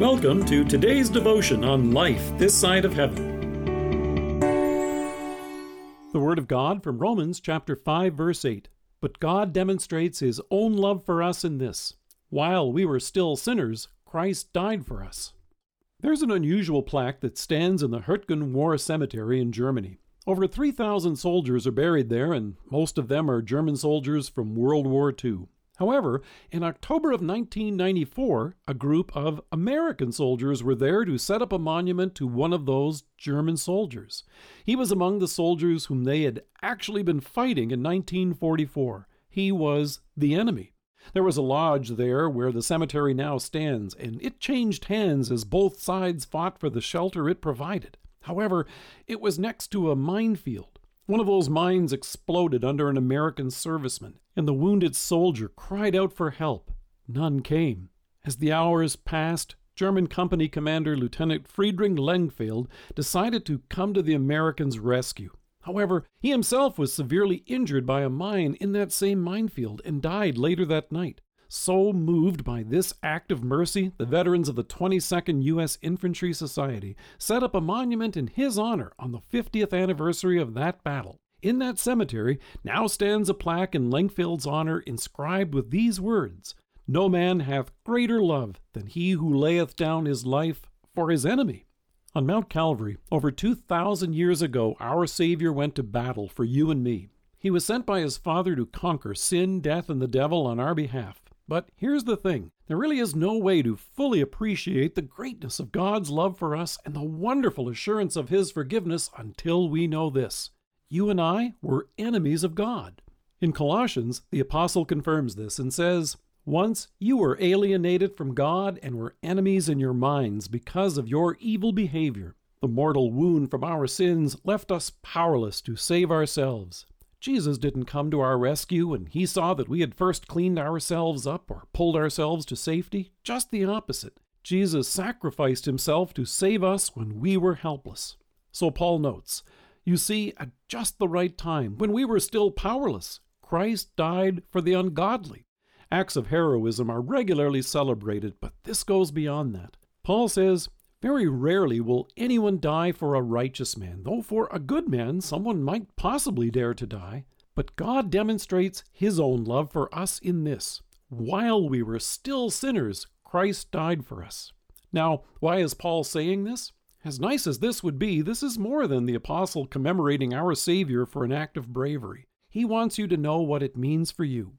Welcome to today's devotion on life this side of heaven. The Word of God from Romans chapter 5 verse 8. But God demonstrates his own love for us in this: while we were still sinners, Christ died for us. There's an unusual plaque that stands in the Hurtgen War Cemetery in Germany. Over 3,000 soldiers are buried there, and most of them are German soldiers from World War II. However, in October of 1994, a group of American soldiers were there to set up a monument to one of those German soldiers. He was among the soldiers whom they had actually been fighting in 1944. He was the enemy. There was a lodge there where the cemetery now stands, and it changed hands as both sides fought for the shelter it provided. However, it was next to a minefield. One of those mines exploded under an American serviceman, and the wounded soldier cried out for help. None came. As the hours passed, German company commander Lieutenant Friedrich Lengfeld decided to come to the Americans' rescue. However, he himself was severely injured by a mine in that same minefield and died later that night. So moved by this act of mercy, the veterans of the 22nd U.S. Infantry Society set up a monument in his honor on the 50th anniversary of that battle. In that cemetery now stands a plaque in Lengfeld's honor inscribed with these words No man hath greater love than he who layeth down his life for his enemy. On Mount Calvary, over 2,000 years ago, our Savior went to battle for you and me. He was sent by his Father to conquer sin, death, and the devil on our behalf. But here's the thing there really is no way to fully appreciate the greatness of God's love for us and the wonderful assurance of His forgiveness until we know this. You and I were enemies of God. In Colossians, the Apostle confirms this and says, Once you were alienated from God and were enemies in your minds because of your evil behavior. The mortal wound from our sins left us powerless to save ourselves. Jesus didn't come to our rescue when he saw that we had first cleaned ourselves up or pulled ourselves to safety. Just the opposite. Jesus sacrificed himself to save us when we were helpless. So Paul notes, you see, at just the right time, when we were still powerless, Christ died for the ungodly. Acts of heroism are regularly celebrated, but this goes beyond that. Paul says, very rarely will anyone die for a righteous man, though for a good man someone might possibly dare to die. But God demonstrates His own love for us in this while we were still sinners, Christ died for us. Now, why is Paul saying this? As nice as this would be, this is more than the apostle commemorating our Savior for an act of bravery. He wants you to know what it means for you.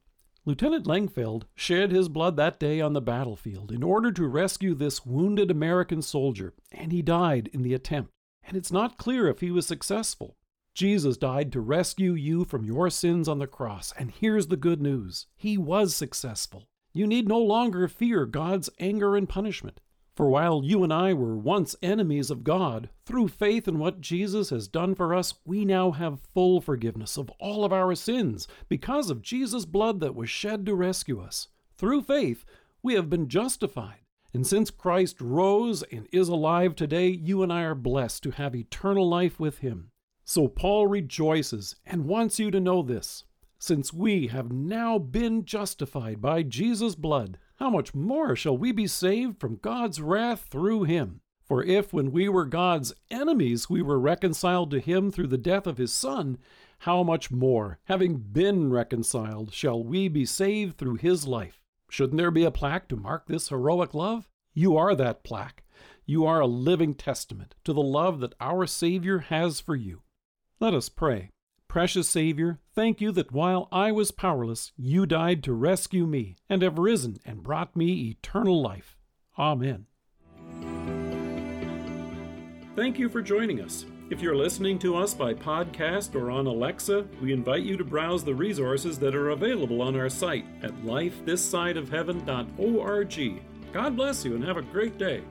Lieutenant Langfeld shed his blood that day on the battlefield in order to rescue this wounded American soldier, and he died in the attempt. And it's not clear if he was successful. Jesus died to rescue you from your sins on the cross, and here's the good news He was successful. You need no longer fear God's anger and punishment. For while you and I were once enemies of God, through faith in what Jesus has done for us, we now have full forgiveness of all of our sins because of Jesus' blood that was shed to rescue us. Through faith, we have been justified. And since Christ rose and is alive today, you and I are blessed to have eternal life with him. So Paul rejoices and wants you to know this. Since we have now been justified by Jesus' blood, how much more shall we be saved from God's wrath through him? For if, when we were God's enemies, we were reconciled to him through the death of his Son, how much more, having been reconciled, shall we be saved through his life? Shouldn't there be a plaque to mark this heroic love? You are that plaque. You are a living testament to the love that our Savior has for you. Let us pray. Precious Savior, thank you that while I was powerless, you died to rescue me and have risen and brought me eternal life. Amen. Thank you for joining us. If you're listening to us by podcast or on Alexa, we invite you to browse the resources that are available on our site at lifethissideofheaven.org. God bless you and have a great day.